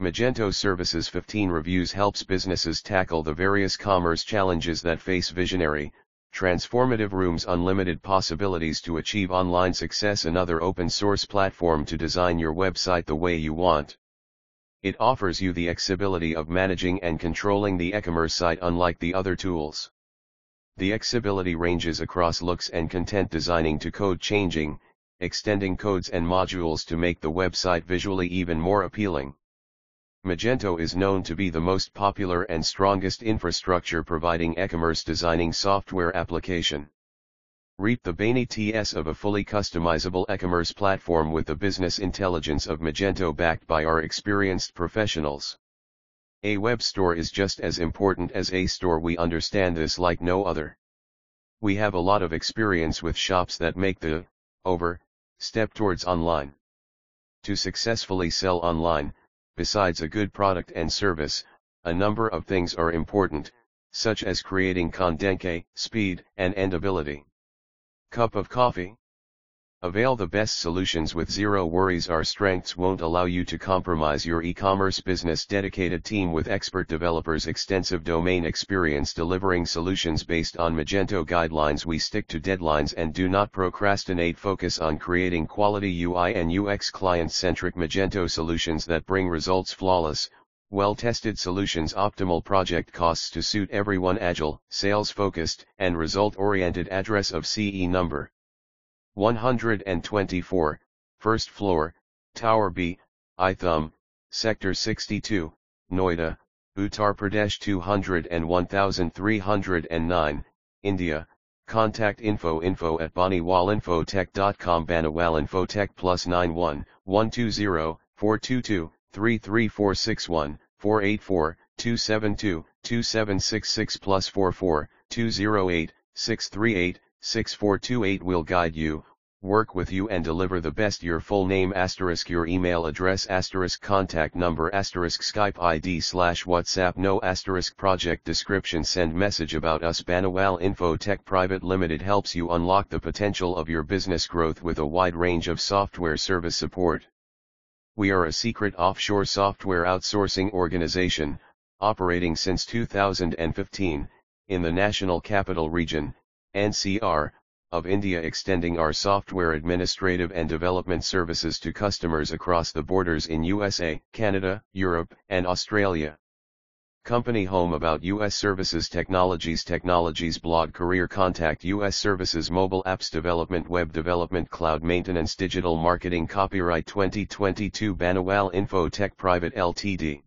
Magento Services 15 Reviews helps businesses tackle the various commerce challenges that face visionary, transformative rooms unlimited possibilities to achieve online success another open source platform to design your website the way you want. It offers you the accessibility of managing and controlling the e-commerce site unlike the other tools. The accessibility ranges across looks and content designing to code changing, extending codes and modules to make the website visually even more appealing. Magento is known to be the most popular and strongest infrastructure providing e-commerce designing software application. Reap the benefits of a fully customizable e-commerce platform with the business intelligence of Magento backed by our experienced professionals. A web store is just as important as a store we understand this like no other. We have a lot of experience with shops that make the, over, step towards online. To successfully sell online, Besides a good product and service, a number of things are important, such as creating content, speed, and endability. Cup of coffee? Avail the best solutions with zero worries. Our strengths won't allow you to compromise your e-commerce business. Dedicated team with expert developers extensive domain experience delivering solutions based on Magento guidelines. We stick to deadlines and do not procrastinate. Focus on creating quality UI and UX client-centric Magento solutions that bring results. Flawless, well-tested solutions. Optimal project costs to suit everyone. Agile, sales-focused, and result-oriented. Address of CE number. 124, first floor, Tower B, Ithum, Sector 62, Noida, Uttar Pradesh 201309, India. Contact info info at baniwalinfotech.com Baniwalinfotech plus 91 120 422 33461 484 272 2766 plus 44 208 638 6428 will guide you, work with you and deliver the best your full name asterisk your email address asterisk contact number asterisk Skype ID slash WhatsApp no asterisk project description send message about us Baniwal Infotech Private Limited helps you unlock the potential of your business growth with a wide range of software service support. We are a secret offshore software outsourcing organization, operating since 2015, in the National Capital Region, NCR, of India extending our software administrative and development services to customers across the borders in USA, Canada, Europe, and Australia. Company home about US services technologies technologies blog career contact US services mobile apps development web development cloud maintenance digital marketing copyright 2022 Baniwal Infotech Private Ltd